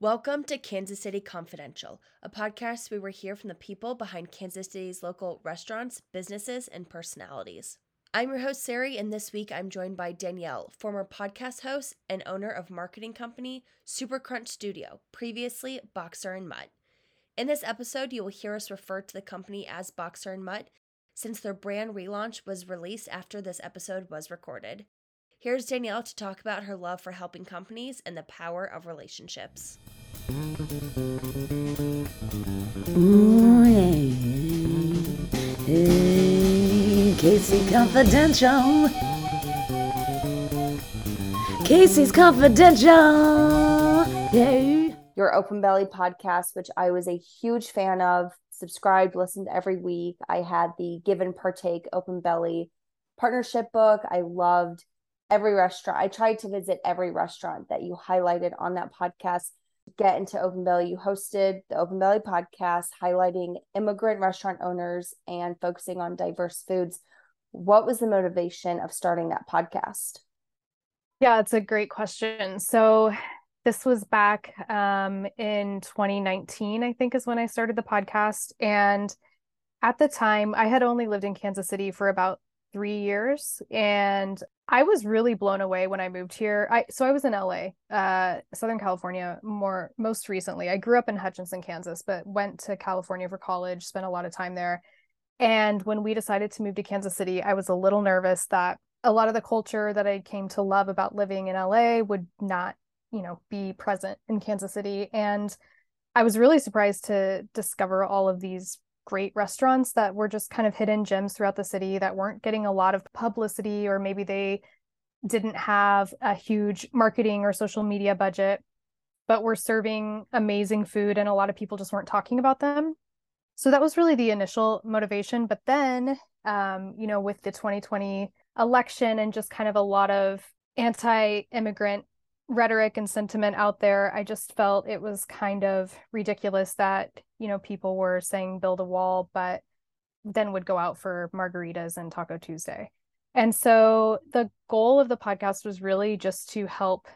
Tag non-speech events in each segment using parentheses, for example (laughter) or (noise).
Welcome to Kansas City Confidential, a podcast where we hear from the people behind Kansas City's local restaurants, businesses, and personalities. I'm your host, Sari, and this week I'm joined by Danielle, former podcast host and owner of marketing company Super Crunch Studio, previously Boxer and Mutt. In this episode, you will hear us refer to the company as Boxer and Mutt since their brand relaunch was released after this episode was recorded. Here's Danielle to talk about her love for helping companies and the power of relationships. Ooh, hey, hey, KC Confidential. Casey's Confidential. Hey. Your Open Belly podcast, which I was a huge fan of, subscribed, listened every week. I had the Give and Partake Open Belly partnership book. I loved every restaurant. I tried to visit every restaurant that you highlighted on that podcast. Get into Open Belly. You hosted the Open Belly podcast, highlighting immigrant restaurant owners and focusing on diverse foods. What was the motivation of starting that podcast? Yeah, it's a great question. So, this was back um, in 2019, I think, is when I started the podcast. And at the time, I had only lived in Kansas City for about three years. And I was really blown away when I moved here. I so I was in LA, uh, Southern California, more most recently. I grew up in Hutchinson, Kansas, but went to California for college, spent a lot of time there. And when we decided to move to Kansas City, I was a little nervous that a lot of the culture that I came to love about living in LA would not, you know, be present in Kansas City. And I was really surprised to discover all of these great restaurants that were just kind of hidden gems throughout the city that weren't getting a lot of publicity or maybe they didn't have a huge marketing or social media budget but were serving amazing food and a lot of people just weren't talking about them. So that was really the initial motivation. But then um, you know with the 2020 election and just kind of a lot of anti-immigrant rhetoric and sentiment out there. I just felt it was kind of ridiculous that you know people were saying build a wall but then would go out for margaritas and taco tuesday. And so the goal of the podcast was really just to help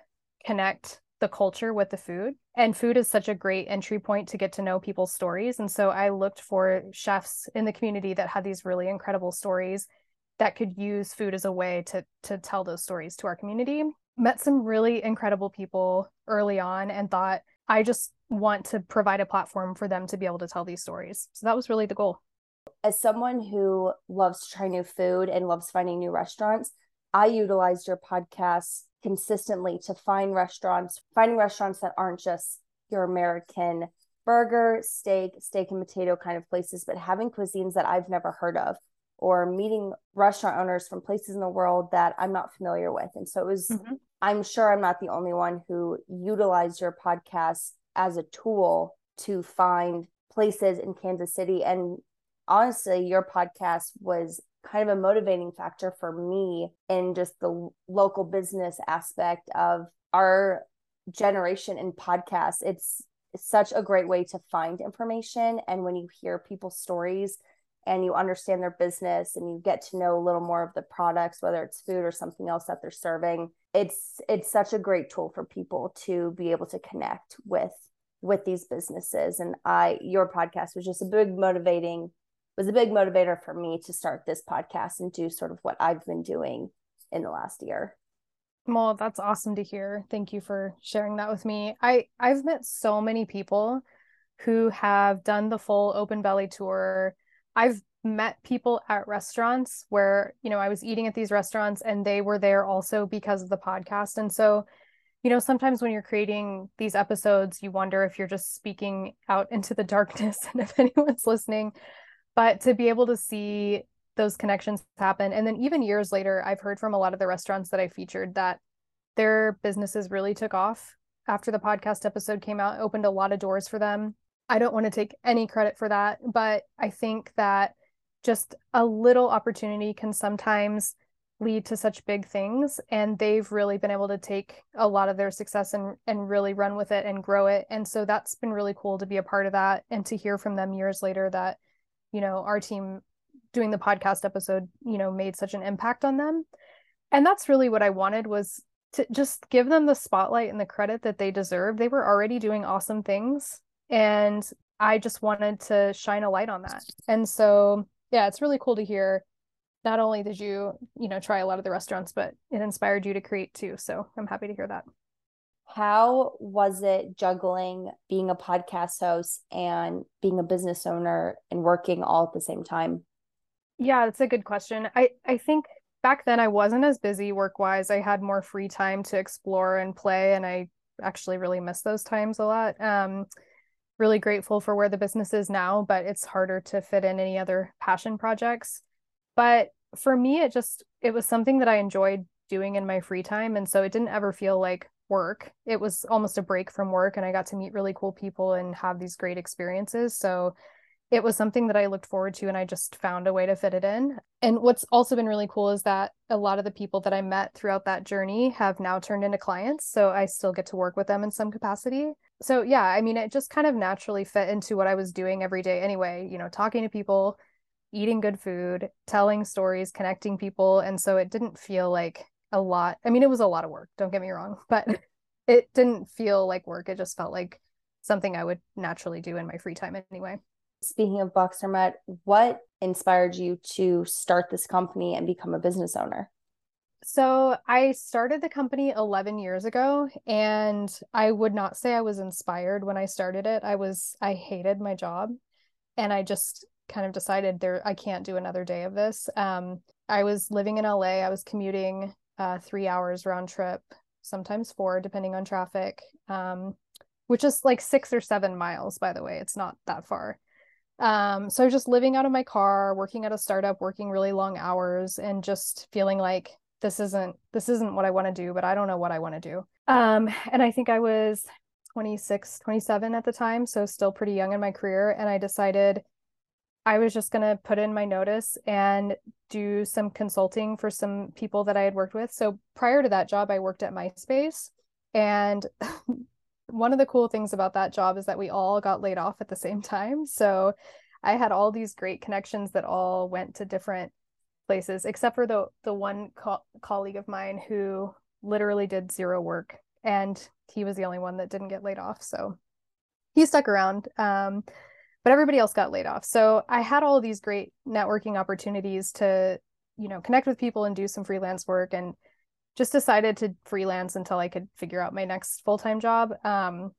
connect the culture with the food. And food is such a great entry point to get to know people's stories. And so i looked for chefs in the community that had these really incredible stories that could use food as a way to to tell those stories to our community met some really incredible people early on and thought, I just want to provide a platform for them to be able to tell these stories. So that was really the goal. As someone who loves to try new food and loves finding new restaurants, I utilized your podcast consistently to find restaurants, finding restaurants that aren't just your American burger, steak, steak and potato kind of places, but having cuisines that I've never heard of or meeting restaurant owners from places in the world that I'm not familiar with. And so it was, mm-hmm. I'm sure I'm not the only one who utilized your podcast as a tool to find places in Kansas City. And honestly, your podcast was kind of a motivating factor for me in just the local business aspect of our generation in podcasts. It's such a great way to find information. And when you hear people's stories, and you understand their business and you get to know a little more of the products whether it's food or something else that they're serving it's it's such a great tool for people to be able to connect with with these businesses. And i your podcast was just a big motivating was a big motivator for me to start this podcast and do sort of what i've been doing in the last year. Well that's awesome to hear. Thank you for sharing that with me. I i've met so many people who have done the full open belly tour I've met people at restaurants where, you know, I was eating at these restaurants and they were there also because of the podcast. And so, you know, sometimes when you're creating these episodes, you wonder if you're just speaking out into the (laughs) darkness and if anyone's listening. But to be able to see those connections happen. And then even years later, I've heard from a lot of the restaurants that I featured that their businesses really took off after the podcast episode came out, opened a lot of doors for them. I don't want to take any credit for that, but I think that just a little opportunity can sometimes lead to such big things and they've really been able to take a lot of their success and and really run with it and grow it and so that's been really cool to be a part of that and to hear from them years later that you know our team doing the podcast episode you know made such an impact on them and that's really what i wanted was to just give them the spotlight and the credit that they deserve. They were already doing awesome things. And I just wanted to shine a light on that. And so, yeah, it's really cool to hear. Not only did you, you know, try a lot of the restaurants, but it inspired you to create too. So I'm happy to hear that. How was it juggling being a podcast host and being a business owner and working all at the same time? Yeah, that's a good question. I I think back then I wasn't as busy work wise. I had more free time to explore and play, and I actually really miss those times a lot. Um, really grateful for where the business is now, but it's harder to fit in any other passion projects. But for me, it just it was something that I enjoyed doing in my free time, and so it didn't ever feel like work. It was almost a break from work, and I got to meet really cool people and have these great experiences. So it was something that I looked forward to and I just found a way to fit it in. And what's also been really cool is that a lot of the people that I met throughout that journey have now turned into clients. So I still get to work with them in some capacity. So yeah, I mean, it just kind of naturally fit into what I was doing every day anyway, you know, talking to people, eating good food, telling stories, connecting people. And so it didn't feel like a lot. I mean, it was a lot of work, don't get me wrong, (laughs) but it didn't feel like work. It just felt like something I would naturally do in my free time anyway. Speaking of Boxer Boxermet, what inspired you to start this company and become a business owner? So, I started the company 11 years ago, and I would not say I was inspired when I started it. I was, I hated my job, and I just kind of decided there, I can't do another day of this. Um, I was living in LA, I was commuting uh, three hours round trip, sometimes four, depending on traffic, um, which is like six or seven miles, by the way. It's not that far. Um, so just living out of my car, working at a startup, working really long hours, and just feeling like this isn't this isn't what I want to do, but I don't know what I want to do. Um, and I think I was 26, 27 at the time, so still pretty young in my career. And I decided I was just going to put in my notice and do some consulting for some people that I had worked with. So prior to that job, I worked at MySpace. And (laughs) one of the cool things about that job is that we all got laid off at the same time. So I had all these great connections that all went to different places, except for the the one co- colleague of mine who literally did zero work, and he was the only one that didn't get laid off. So he stuck around, um, but everybody else got laid off. So I had all these great networking opportunities to, you know, connect with people and do some freelance work and just decided to freelance until I could figure out my next full time job. Um,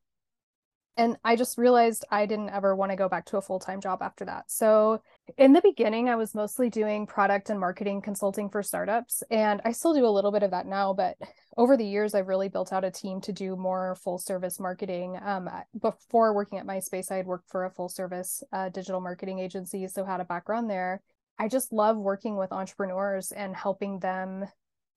and I just realized I didn't ever want to go back to a full time job after that. So, in the beginning, I was mostly doing product and marketing consulting for startups. And I still do a little bit of that now. But over the years, I've really built out a team to do more full service marketing. Um, before working at MySpace, I had worked for a full service uh, digital marketing agency. So, had a background there. I just love working with entrepreneurs and helping them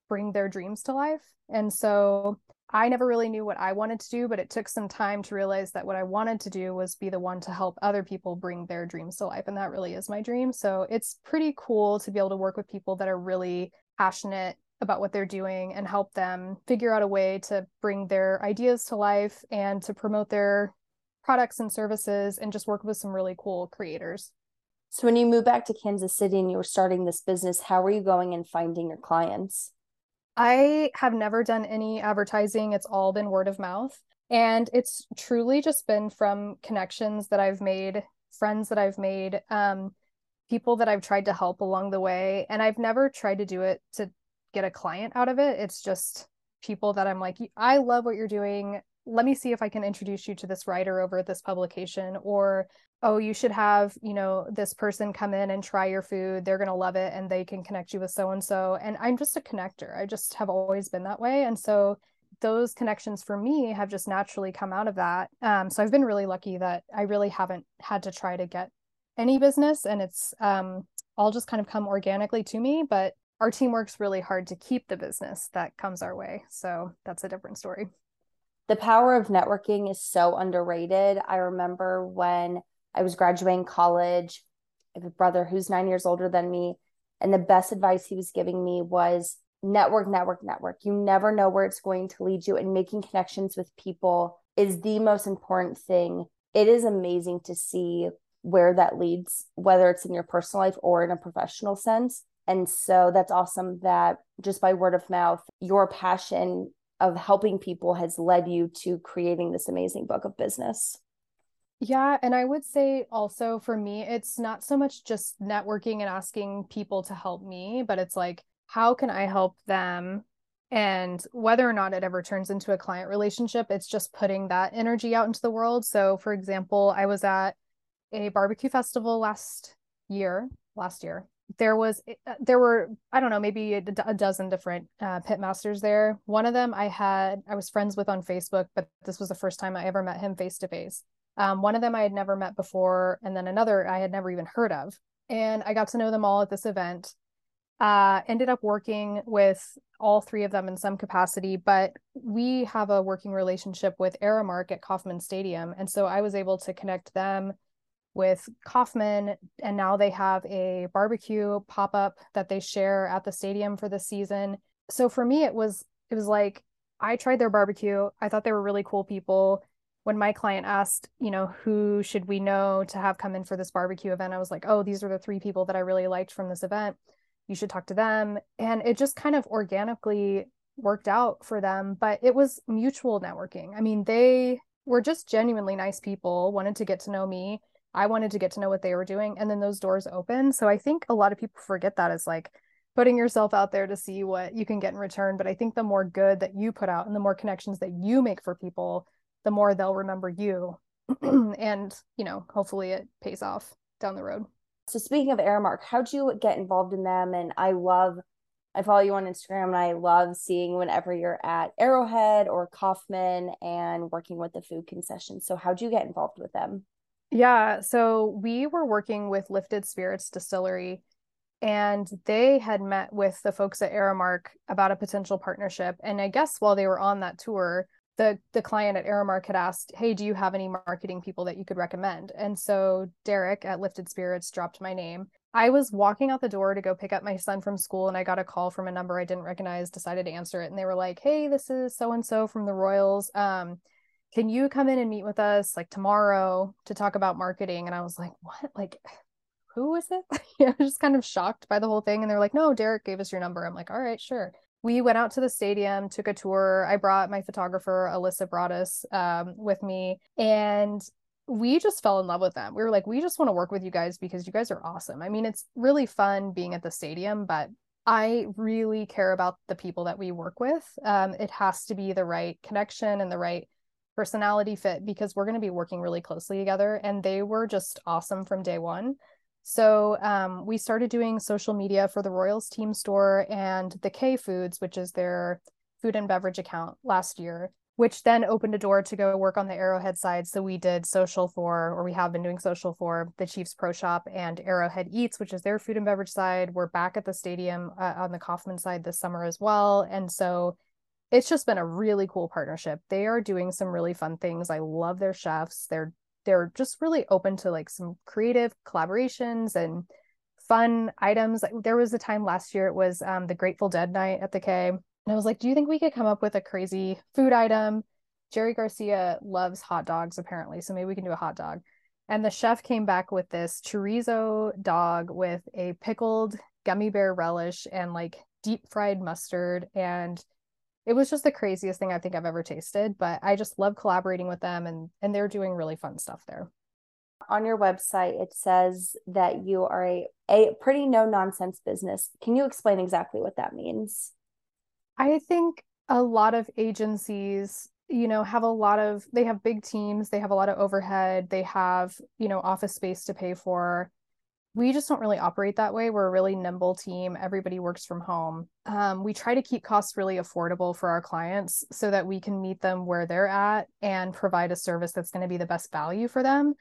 bring their dreams to life. And so I never really knew what I wanted to do, but it took some time to realize that what I wanted to do was be the one to help other people bring their dreams to life. And that really is my dream. So it's pretty cool to be able to work with people that are really passionate about what they're doing and help them figure out a way to bring their ideas to life and to promote their products and services and just work with some really cool creators. So when you moved back to Kansas City and you were starting this business, how were you going and finding your clients? I have never done any advertising. It's all been word of mouth. And it's truly just been from connections that I've made, friends that I've made, um, people that I've tried to help along the way. And I've never tried to do it to get a client out of it. It's just people that I'm like, I love what you're doing. Let me see if I can introduce you to this writer over at this publication. Or oh you should have you know this person come in and try your food they're going to love it and they can connect you with so and so and i'm just a connector i just have always been that way and so those connections for me have just naturally come out of that um, so i've been really lucky that i really haven't had to try to get any business and it's um, all just kind of come organically to me but our team works really hard to keep the business that comes our way so that's a different story. The power of networking is so underrated. I remember when I was graduating college. I have a brother who's nine years older than me. And the best advice he was giving me was network, network, network. You never know where it's going to lead you. And making connections with people is the most important thing. It is amazing to see where that leads, whether it's in your personal life or in a professional sense. And so that's awesome that just by word of mouth, your passion of helping people has led you to creating this amazing book of business? Yeah, and I would say also for me, it's not so much just networking and asking people to help me, but it's like, how can I help them? And whether or not it ever turns into a client relationship, it's just putting that energy out into the world. So, for example, I was at a barbecue festival last year, last year. There was, uh, there were, I don't know, maybe a, a dozen different uh, pit masters there. One of them I had, I was friends with on Facebook, but this was the first time I ever met him face to face. Um, one of them I had never met before, and then another I had never even heard of. And I got to know them all at this event. Uh, ended up working with all three of them in some capacity, but we have a working relationship with Aramark at Kauffman Stadium. And so I was able to connect them with Kauffman, and now they have a barbecue pop up that they share at the stadium for the season. So for me, it was it was like I tried their barbecue. I thought they were really cool people when my client asked, you know, who should we know to have come in for this barbecue event, I was like, oh, these are the three people that I really liked from this event. You should talk to them. And it just kind of organically worked out for them, but it was mutual networking. I mean, they were just genuinely nice people, wanted to get to know me. I wanted to get to know what they were doing. And then those doors opened. So I think a lot of people forget that as like, putting yourself out there to see what you can get in return. But I think the more good that you put out and the more connections that you make for people, the more they'll remember you. (clears throat) And you know hopefully it pays off down the road. So speaking of aramark how'd you get involved in them? And i love i follow you on instagram and i love seeing whenever you're at arrowhead or Kauffman and working with the food concession. So how'd you get involved with them? Yeah so we were working with lifted spirits distillery and they had met with the folks at aramark about a potential partnership. And i guess while they were on that tour the the client at Aramark had asked, "Hey, do you have any marketing people that you could recommend?" And so Derek at Lifted Spirits dropped my name. I was walking out the door to go pick up my son from school and I got a call from a number I didn't recognize, decided to answer it and they were like, "Hey, this is so and so from the Royals. Um can you come in and meet with us like tomorrow to talk about marketing?" And I was like, "What? Like who is it?" (laughs) I was just kind of shocked by the whole thing and they're like, "No, Derek gave us your number." I'm like, "All right, sure." We went out to the stadium, took a tour. I brought my photographer, Alyssa Broadus, um, with me, and we just fell in love with them. We were like, we just want to work with you guys because you guys are awesome. I mean, it's really fun being at the stadium, but I really care about the people that we work with. Um, it has to be the right connection and the right personality fit because we're going to be working really closely together. And they were just awesome from day one. So um, we started doing social media for the Royals team store and the K Foods, which is their food and beverage account last year, which then opened a door to go work on the Arrowhead side. So we did social for, or we have been doing social for the Chiefs Pro Shop and Arrowhead Eats, which is their food and beverage side. We're back at the stadium uh, on the Kauffman side this summer as well. And so it's just been a really cool partnership. They are doing some really fun things. I love their chefs. They're they're just really open to like some creative collaborations and fun items. There was a time last year it was um, the Grateful Dead night at the K, and I was like, do you think we could come up with a crazy food item? Jerry Garcia loves hot dogs apparently, so maybe we can do a hot dog. And the chef came back with this chorizo dog with a pickled gummy bear relish and like deep fried mustard and it was just the craziest thing I think I've ever tasted. But I just love collaborating with them and and they're doing really fun stuff there. On your website, it says that you are a, a pretty no nonsense business. Can you explain exactly what that means? I think a lot of agencies you know have a lot of they have big teams they have a lot of overhead they have you know office space to pay for we just don't really operate that way. We're a really nimble team. Everybody works from home. Um, we try to keep costs really affordable for our clients so that we can meet them where they're at and provide a service that's going to be the best value for them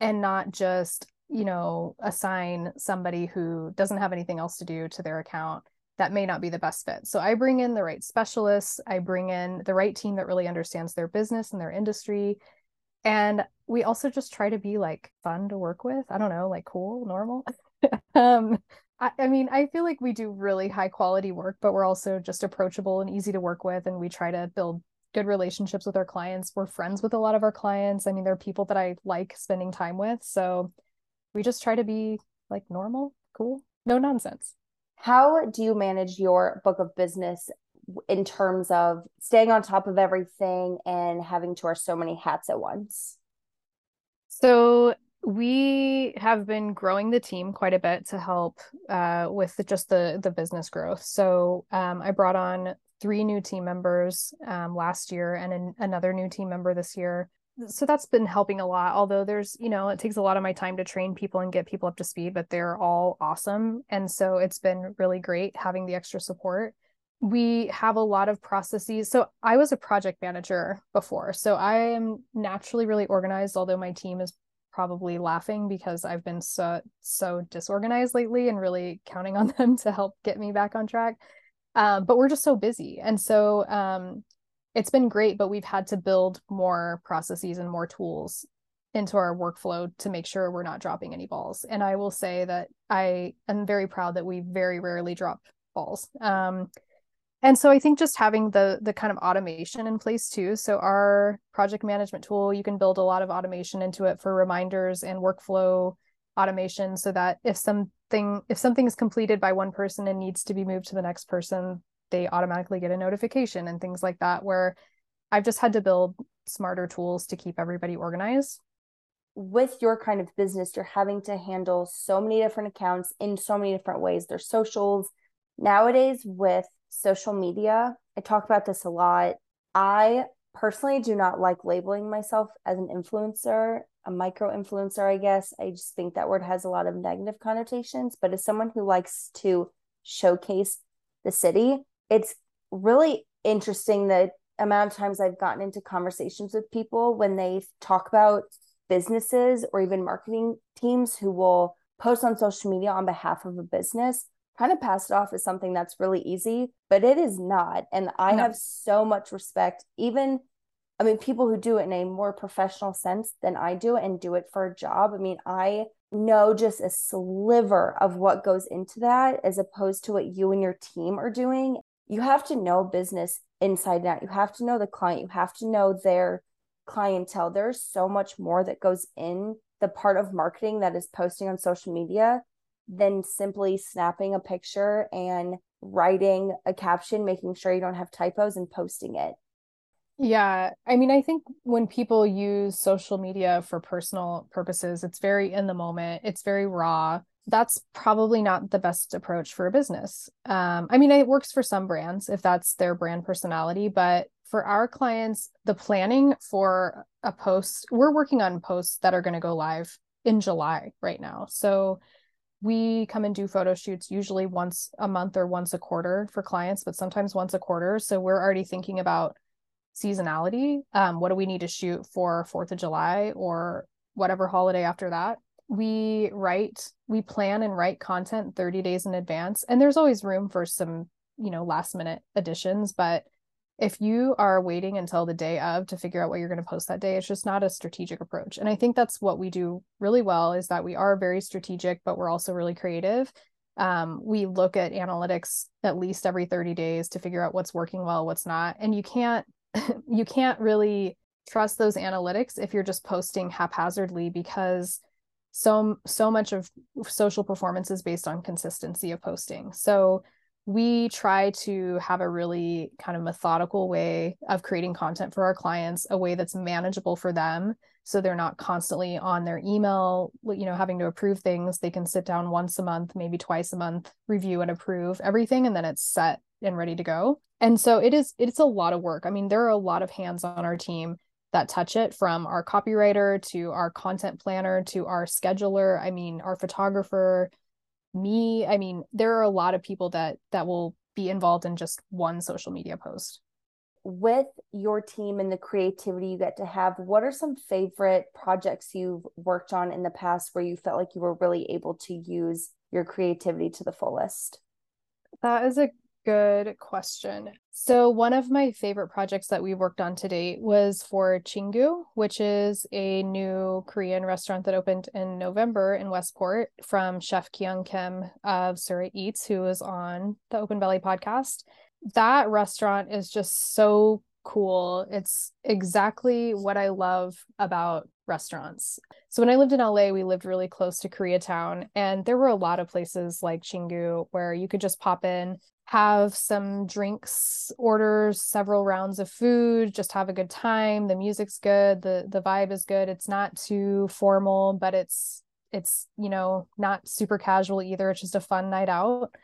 and not just, you know, assign somebody who doesn't have anything else to do to their account that may not be the best fit. So I bring in the right specialists, I bring in the right team that really understands their business and their industry and we also just try to be like fun to work with. I don't know like cool normal. (laughs) Um I, I mean i feel like we do really high quality work but we're also just approachable and easy to work with and we try to build good relationships with our clients. We're friends with a lot of our clients. I mean they're people that i like spending time with so we just try to be like normal cool no nonsense. How do you manage your book of business in terms of staying on top of everything and having to wear so many hats at once? So we have been growing the team quite a bit to help uh, with the, just the the business growth. So um, I brought on three new team members um, last year and an, another new team member this year. So that's been helping a lot. Although there's, you know, it takes a lot of my time to train people and get people up to speed, but they're all awesome. And so it's been really great having the extra support. We have a lot of processes. So I was a project manager before. So I am naturally really organized, although my team is probably laughing because I've been so so disorganized lately and really counting on (laughs) them to help get me back on track. Um, but we're just so busy, and so um, it's been great. But we've had to build more processes and more tools into our workflow to make sure we're not dropping any balls. And I will say that I am very proud that we very rarely drop balls. Um, and so i think just having the the kind of automation in place too. So our project management tool you can build a lot of automation into it for reminders and workflow automation so that if something if something is completed by one person and needs to be moved to the next person they automatically get a notification and things like that where i've just had to build smarter tools to keep everybody organized. With your kind of business you're having to handle so many different accounts in so many different ways. There's socials. Nowadays with social media. I talk about this a lot. I personally do not like labeling myself as an influencer, a micro influencer, I guess. I just think that word has a lot of negative connotations. But as someone who likes to showcase the city, it's really interesting the amount of times I've gotten into conversations with people when they talk about businesses or even marketing teams who will post on social media on behalf of a business kind of pass it off as something that's really easy, but it is not. And I no. have so much respect, even, I mean, people who do it in a more professional sense than I do and do it for a job. I mean, I know just a sliver of what goes into that as opposed to what you and your team are doing. You have to know business inside and out. You have to know the client. You have to know their clientele. There's so much more that goes in the part of marketing that is posting on social media than simply snapping a picture and writing a caption, making sure you don't have typos and posting it. Yeah. I mean, I think when people use social media for personal purposes, it's very in the moment, it's very raw. That's probably not the best approach for a business. Um, I mean, it works for some brands if that's their brand personality, but for our clients, the planning for a post, we're working on posts that are going to go live in July right now. So we come and do photo shoots usually once a month or once a quarter for clients, but sometimes once a quarter. So we're already thinking about seasonality. Um, what do we need to shoot for Fourth of July or whatever holiday after that? We write, we plan and write content 30 days in advance. And there's always room for some, you know, last minute additions, but if you are waiting until the day of to figure out what you're going to post that day it's just not a strategic approach. And i think that's what we do really well is that we are very strategic but we're also really creative. Um, we look at analytics at least every 30 days to figure out what's working well what's not. And you can't (laughs) you can't really trust those analytics if you're just posting haphazardly because so so much of social performance is based on consistency of posting. So we try to have a really kind of methodical way of creating content for our clients, a way that's manageable for them. So they're not constantly on their email, you know, having to approve things. They can sit down once a month, maybe twice a month, review and approve everything, and then it's set and ready to go. And so it is, it's a lot of work. I mean, there are a lot of hands on our team that touch it from our copywriter to our content planner to our scheduler. I mean, our photographer, me i mean there are a lot of people that that will be involved in just one social media post. With your team and the creativity you get to have what are some favorite projects you've worked on in the past where you felt like you were really able to use your creativity to the fullest? That is a good question. So, one of my favorite projects that we worked on to date was for Chingu, which is a new Korean restaurant that opened in November in Westport from Chef Keeyoung Kim of Sura Eats, who is on the Open Belly podcast. That restaurant is just so cool. It's exactly what I love about restaurants. So when I lived in LA, we lived really close to Koreatown, and there were a lot of places like Chingu where you could just pop in, have some drinks, orders, several rounds of food, just have a good time. The music's good, the the vibe is good. It's not too formal, but it's it's, you know, not super casual either. It's just a fun night out.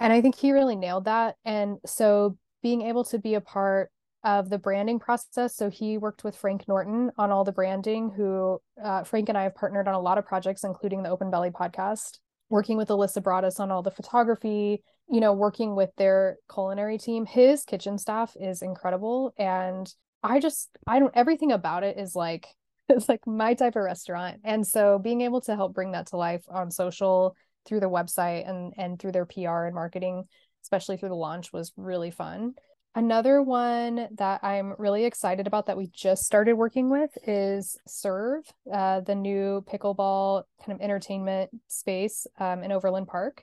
And I think he really nailed that. And so being able to be a part of the branding process. So he worked with Frank Norton on all the branding, who uh, Frank and I have partnered on a lot of projects, including the Open Belly podcast, working with Alyssa Broadus on all the photography, you know, working with their culinary team. His kitchen staff is incredible. And I just, I don't, everything about it is like, (laughs) it's like my type of restaurant. And so being able to help bring that to life on social through the website and, and through their PR and marketing, especially through the launch was really fun. Another one that I'm really excited about that we just started working with is Serve, uh, the new pickleball kind of entertainment space um, in Overland Park.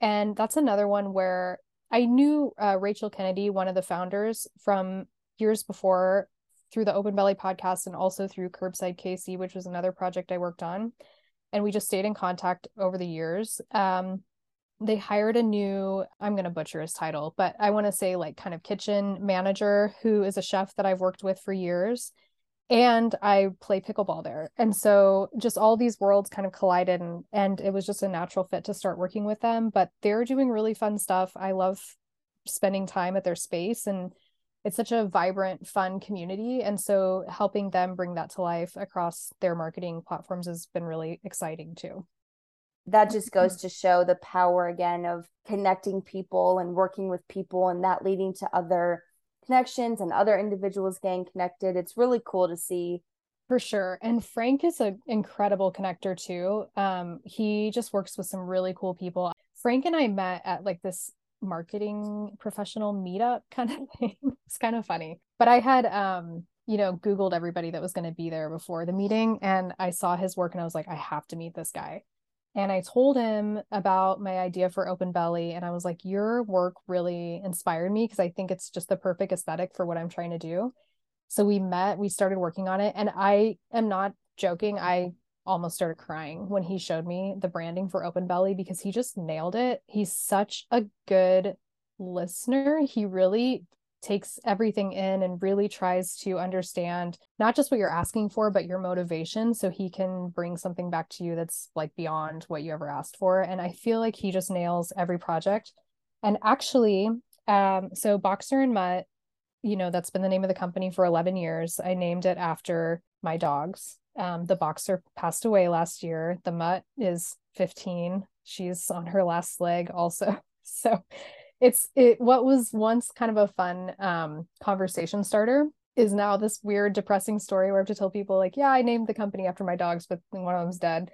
And that's another one where I knew uh, Rachel Kennedy, one of the founders, from years before through the Open Belly podcast and also through Curbside KC, which was another project I worked on. And we just stayed in contact over the years. Um, they hired a new i'm going to butcher his title but i want to say like kind of kitchen manager who is a chef that i've worked with for years and i play pickleball there. And so just all these worlds kind of collided and and it was just a natural fit to start working with them. But they're doing really fun stuff. I love spending time at their space and it's such a vibrant fun community. And so helping them bring that to life across their marketing platforms has been really exciting too. That just mm-hmm. goes to show the power again of connecting people and working with people and that leading to other connections and other individuals getting connected. It's really cool to see. For sure. And frank is an incredible connector too. Um he just works with some really cool people. Frank and i met at like this marketing professional meetup (laughs) kind of thing. It's kind of funny. But i had um you know googled everybody that was going to be there before the meeting and i saw his work and i was like i have to meet this guy and I told him about my idea for Open Belly. And I was like, Your work really inspired me because I think it's just the perfect aesthetic for what I'm trying to do. So we met, we started working on it. And I am not joking. I almost started crying when he showed me the branding for Open Belly because he just nailed it. He's such a good listener. He really takes everything in and really tries to understand not just what you're asking for but your motivation so he can bring something back to you that's like beyond what you ever asked for and i feel like he just nails every project. And actually um so boxer and mutt you know that's been the name of the company for 11 years. I named it after my dogs. Um the boxer passed away last year. The mutt is 15 she's on her last leg also. (laughs) So it's it what was once kind of a fun um conversation starter is now this weird depressing story where I have to tell people like, yeah, I named the company after my dogs, but one of them's dead.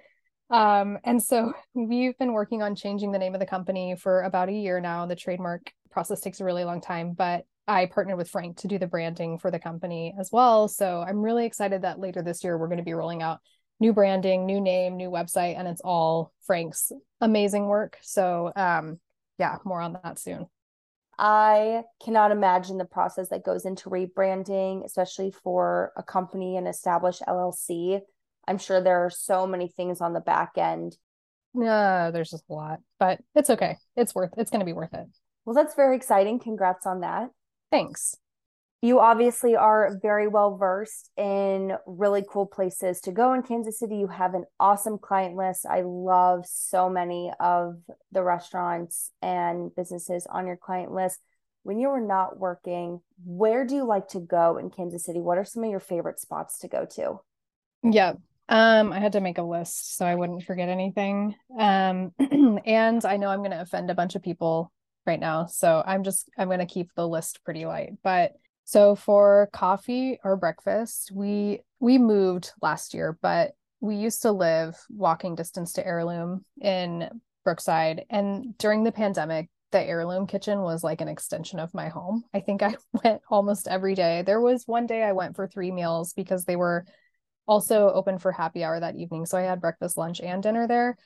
Um, and so (laughs) we've been working on changing the name of the company for about a year now. The trademark process takes a really long time, but I partnered with Frank to do the branding for the company as well. So I'm really excited that later this year we're going to be rolling out new branding, new name, new website, and it's all Frank's amazing work. So um, yeah, more on that soon. I cannot imagine the process that goes into rebranding, especially for a company and established LLC. I'm sure there are so many things on the back end. No, there's just a lot, but it's okay. It's worth it's going to be worth it. Well, that's very exciting. Congrats on that. Thanks you obviously are very well versed in really cool places to go in Kansas City. You have an awesome client list. I love so many of the restaurants and businesses on your client list. When you are not working, where do you like to go in Kansas City? What are some of your favorite spots to go to? Yeah. Um, I had to make a list so I wouldn't forget anything. Um, (clears throat) and I know I'm going to offend a bunch of people right now, so I'm just I'm going to keep the list pretty light. But so for coffee or breakfast, we we moved last year, but we used to live walking distance to Heirloom in Brookside. And during the pandemic, the Heirloom kitchen was like an extension of my home. I think I (laughs) went almost every day. There was one day I went for three meals because they were also open for happy hour that evening. So I had breakfast, lunch, and dinner there.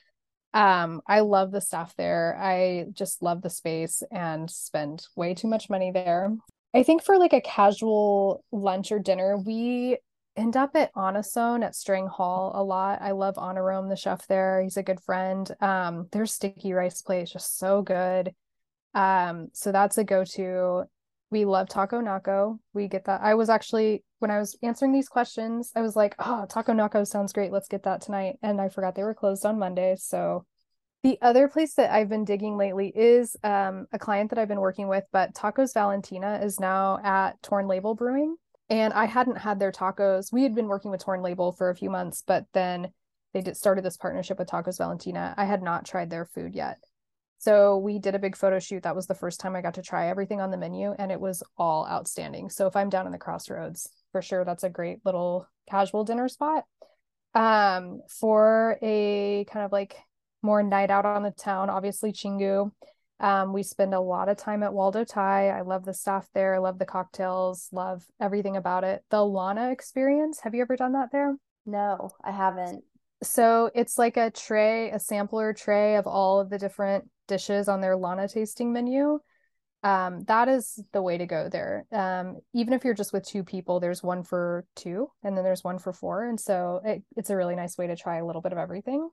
Um, I love the staff there. I just love the space and spend way too much money there. I think for like a casual lunch or dinner, we end up at Anousone at Strang Hall a lot. I love Anourom, the chef there. He's a good friend. Um, their sticky rice plate is just so good. Um, so that's a go-to. We love Taco Naco. We get that. I was actually when I was answering these questions, I was like, "Oh, Taco Naco sounds great. Let's get that tonight." And I forgot they were closed on Monday. So the other place that I've been digging lately is um, a client that I've been working with, but Tacos Valentina is now at Torn Label Brewing. And I hadn't had their tacos. We had been working with Torn Label for a few months, but then they did, started this partnership with Tacos Valentina. I had not tried their food yet. So we did a big photo shoot. That was the first time I got to try everything on the menu, and it was all outstanding. So if I'm down in the crossroads, for sure, that's a great little casual dinner spot. Um, for a kind of like more night out on the town, obviously Chingu. Um, we spend a lot of time at Waldo Thai. I love the staff there. I love the cocktails, love everything about it. The Lana experience. Have you ever done that there? No, I haven't. So it's like a tray, a sampler tray of all of the different dishes on their Lana tasting menu. Um, that is the way to go there. Um, even if you're just with two people, there's one for two and then there's one for four. And so it, it's a really nice way to try a little bit of everything.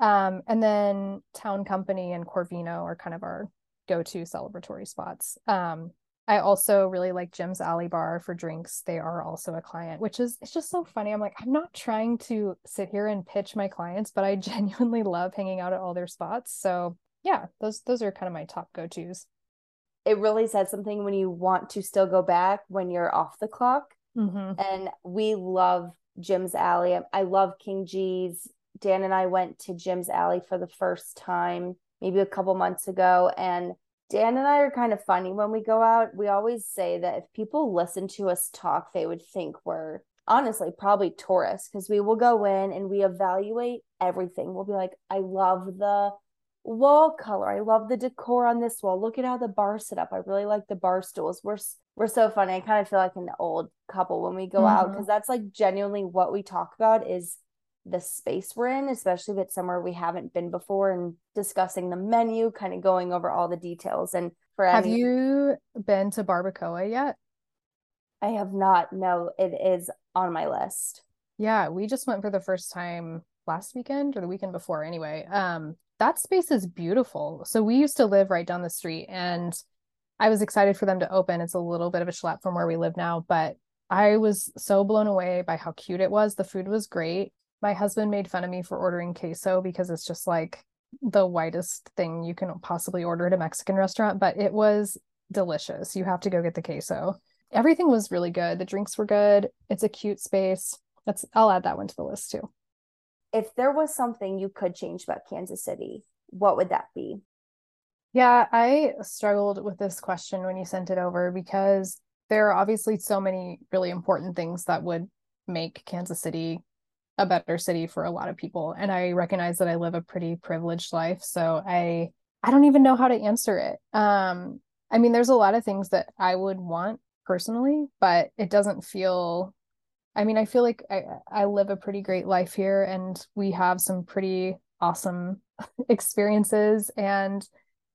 Um, and then Town Company and Corvino are kind of our go-to celebratory spots. Um, I also really like Jim's Alley Bar for drinks. They are also a client, which is it's just so funny. I'm like, I'm not trying to sit here and pitch my clients, but I (laughs) genuinely love hanging out at all their spots. So yeah, those those are kind of my top go-tos. It really says something when you want to still go back when you're off the clock. Mm-hmm. And we love Jim's Alley. I love King G's. Dan and I went to Jim's Alley for the first time maybe a couple months ago. And Dan and I are kind of funny when we go out. We always say that if people listen to us talk, they would think we're honestly probably tourists because we will go in and we evaluate everything. We'll be like, I love the wall color. I love the decor on this wall. Look at how the bar set up. I really like the bar stools. We're we're so funny. I kind of feel like an old couple when we go mm-hmm. out because that's like genuinely what we talk about is the space we're in, especially if it's somewhere we haven't been before, and discussing the menu, kind of going over all the details. And for have any... you been to Barbacoa yet? I have not. No, it is on my list. Yeah, we just went for the first time last weekend or the weekend before anyway. Um that space is beautiful. So we used to live right down the street and I was excited for them to open. It's a little bit of a schlep from where we live now, but I was so blown away by how cute it was. The food was great my husband made fun of me for ordering queso because it's just like the whitest thing you can possibly order at a Mexican restaurant, but it was delicious. You have to go get the queso. Everything was really good. The drinks were good. It's a cute space. That's I'll add that one to the list too. If there was something you could change about Kansas City, what would that be? Yeah, I struggled with this question when you sent it over because there are obviously so many really important things that would make Kansas City a better city for a lot of people and i recognize that i live a pretty privileged life so i i don't even know how to answer it. Um i mean there's a lot of things that i would want personally but it doesn't feel i mean i feel like i i live a pretty great life here and we have some pretty awesome (laughs) experiences and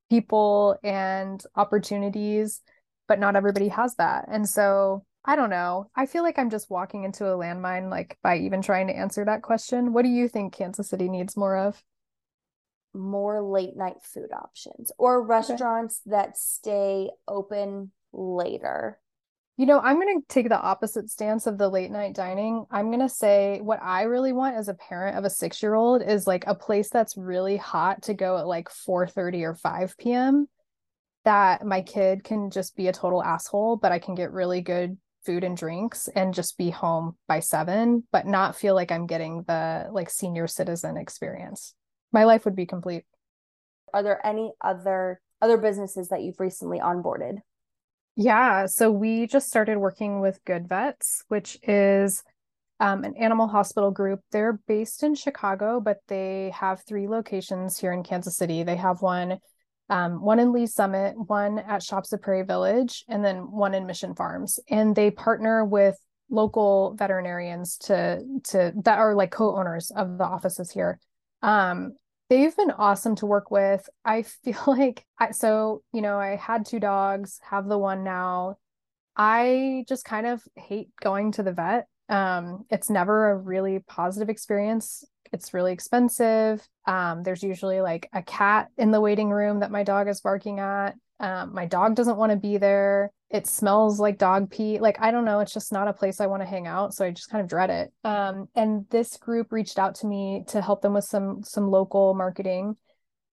people and opportunities but not everybody has that and so I don't know. I feel like I'm just walking into a landmine, like by even trying to answer that question. What do you think Kansas City needs more of? More late night food options or restaurants okay. that stay open later. You know, I'm going to take the opposite stance of the late night dining. I'm going to say what I really want as a parent of a 6-year-old is like a place that's really hot to go at like 4:30 or 5 p.m. that my kid can just be a total asshole, but I can get really good food and drinks and just be home by seven, but not feel like I'm getting the like senior citizen experience. My life would be complete. Are there any other other businesses that you've recently onboarded? Yeah, so we just started working with GoodVets, which is um, an animal hospital group. They're based in Chicago, but they have three locations here in Kansas City. They have one um, one in Lee Summit, one at Shops of Prairie Village, and then one in Mission Farms. And they partner with local veterinarians to to that are like co-owners of the offices here. Um, they've been awesome to work with. I (laughs) feel like I so you know I had two dogs, have the one now. I just kind of hate going to the vet. Um, it's never a really positive experience it's really expensive. Um, there's usually like a cat in the waiting room that my dog is barking at. Um, my dog doesn't want to be there. It smells like dog pee. Like, I don't know. It's just not a place I want to hang out. So I just kind of dread it. Um, and this group reached out to me to help them with some some local marketing.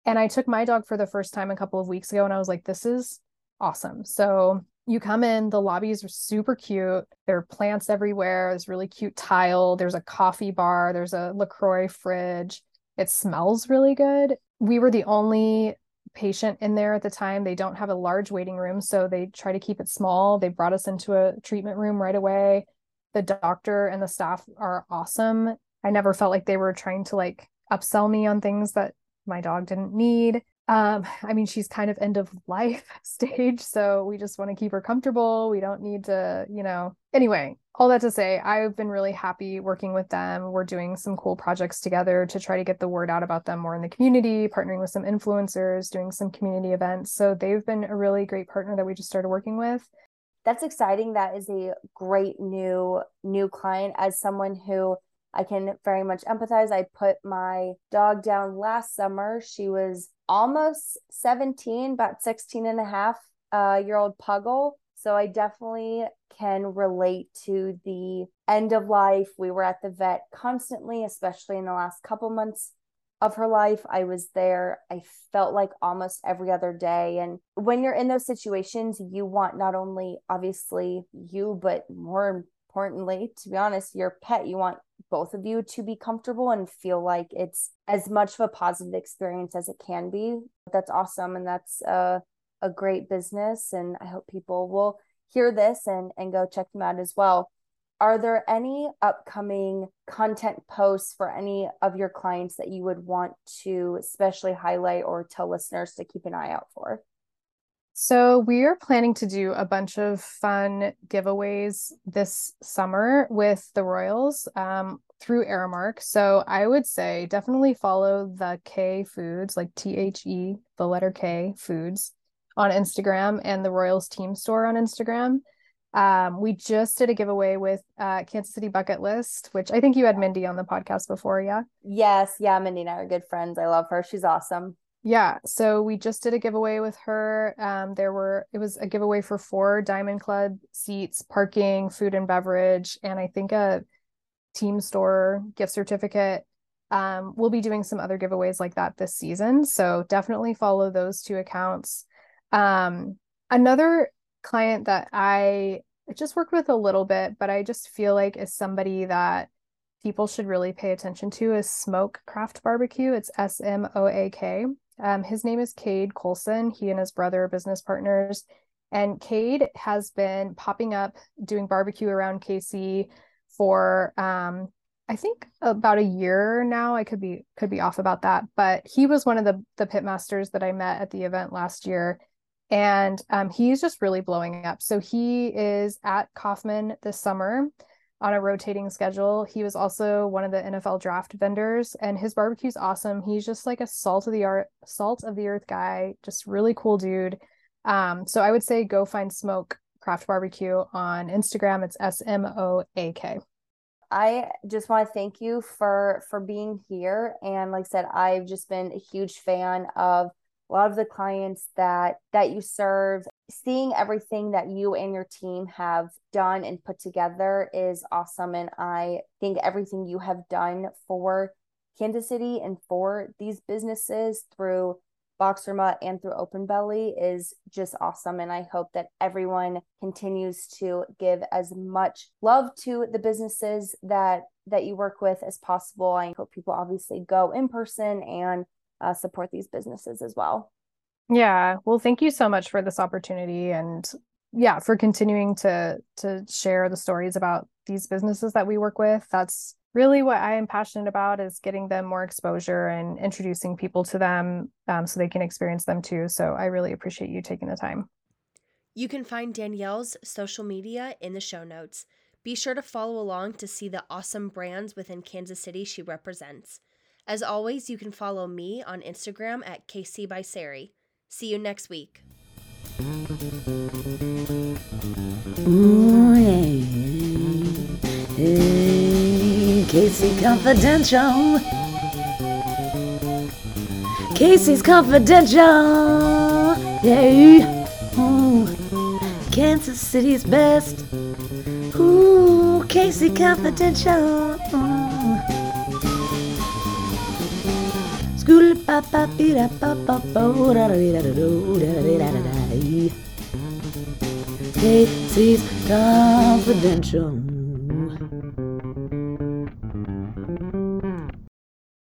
And I took my dog for the first time a couple of weeks ago and I was like, this is awesome. So you come in, the lobbies are super cute. There are plants everywhere. There's really cute tile. There's a coffee bar. There's a LaCroix fridge. It smells really good. We were the only patient in there at the time. They don't have a large waiting room, so they try to keep it small. They brought us into a treatment room right away. The doctor and the staff are awesome. I never felt like they were trying to like upsell me on things that my dog didn't need um i mean she's kind of end of life (laughs) stage so we just want to keep her comfortable. We don't need to you know anyway all that to say i've been really happy working with them. We're doing some cool projects together to try to get the word out about them more in the community partnering with some influencers doing some community events. So they've been a really great partner that we just started working with. That's exciting. That is a great new new client. As someone who I can very much empathize. I put my dog down last summer. She was almost 17, about 16 and a half uh, year old puggle. So I definitely can relate to the end of life. We were at the vet constantly, especially in the last couple months of her life. I was there. I felt like almost every other day. And when you're in those situations, you want not only obviously you, but more importantly, to be honest, your pet, you want both of you to be comfortable and feel like it's as much of a positive experience as it can be. That's awesome. And that's a, a great business. And I hope people will hear this and, and go check them out as well. Are there any upcoming content posts for any of your clients that you would want to especially highlight or tell listeners to keep an eye out for? So, we are planning to do a bunch of fun giveaways this summer with the Royals um, through Aramark. So, I would say definitely follow the K Foods, like T H E, the letter K Foods on Instagram and the Royals Team Store on Instagram. Um, we just did a giveaway with uh, Kansas City Bucket List, which I think you had Mindy on the podcast before. Yeah. Yes. Yeah. Mindy and I are good friends. I love her. She's awesome. Yeah, so we just did a giveaway with her. Um, there were it was a giveaway for four Diamond Club seats, parking, food and beverage, and I think a team store gift certificate. Um, we'll be doing some other giveaways like that this season, so definitely follow those two accounts. Um, another client that I just worked with a little bit, but I just feel like is somebody that people should really pay attention to is SMOAK Craft Barbecue. It's S M O A K. Um, his name is Cade Colson. He and his brother are business partners. And Cade has been popping up doing barbecue around KC for um, I think about a year now. I could be could be off about that, but he was one of the the pitmasters that I met at the event last year, and um, he's just really blowing up. So he is at Kauffman this summer on a rotating schedule. He was also one of the NFL draft vendors and his barbecue's awesome. He's just like a salt of the art salt of the earth guy, just really cool dude. Um, so I would say go find SMOAK Craft Barbecue on Instagram. It's S M O A K. I just want to thank you for for being here and like I said I've just been a huge fan of a lot of the clients that that you serve. Seeing everything that you and your team have done and put together is awesome and i think everything you have done for kansas city and for these businesses through boxer mutt and through open belly is just awesome and i hope that everyone continues to give as much love to the businesses that that you work with as possible. I hope people obviously go in person and uh, support these businesses as well. Yeah. Well, thank you so much for this opportunity and yeah, for continuing to to share the stories about these businesses that we work with. That's really what I am passionate about is getting them more exposure and introducing people to them um, so they can experience them too. So I really appreciate you taking the time. You can find Danielle's social media in the show notes. Be sure to follow along to see the awesome brands within Kansas City she represents. As always, you can follow me on Instagram at KC by Sari. See you next week. Ooh, hey, hey, KC Confidential. KC's Confidential. Yeah. Ooh. Kansas City's best. Ooh, KC Confidential. Ooh. Da. KC's Confidential.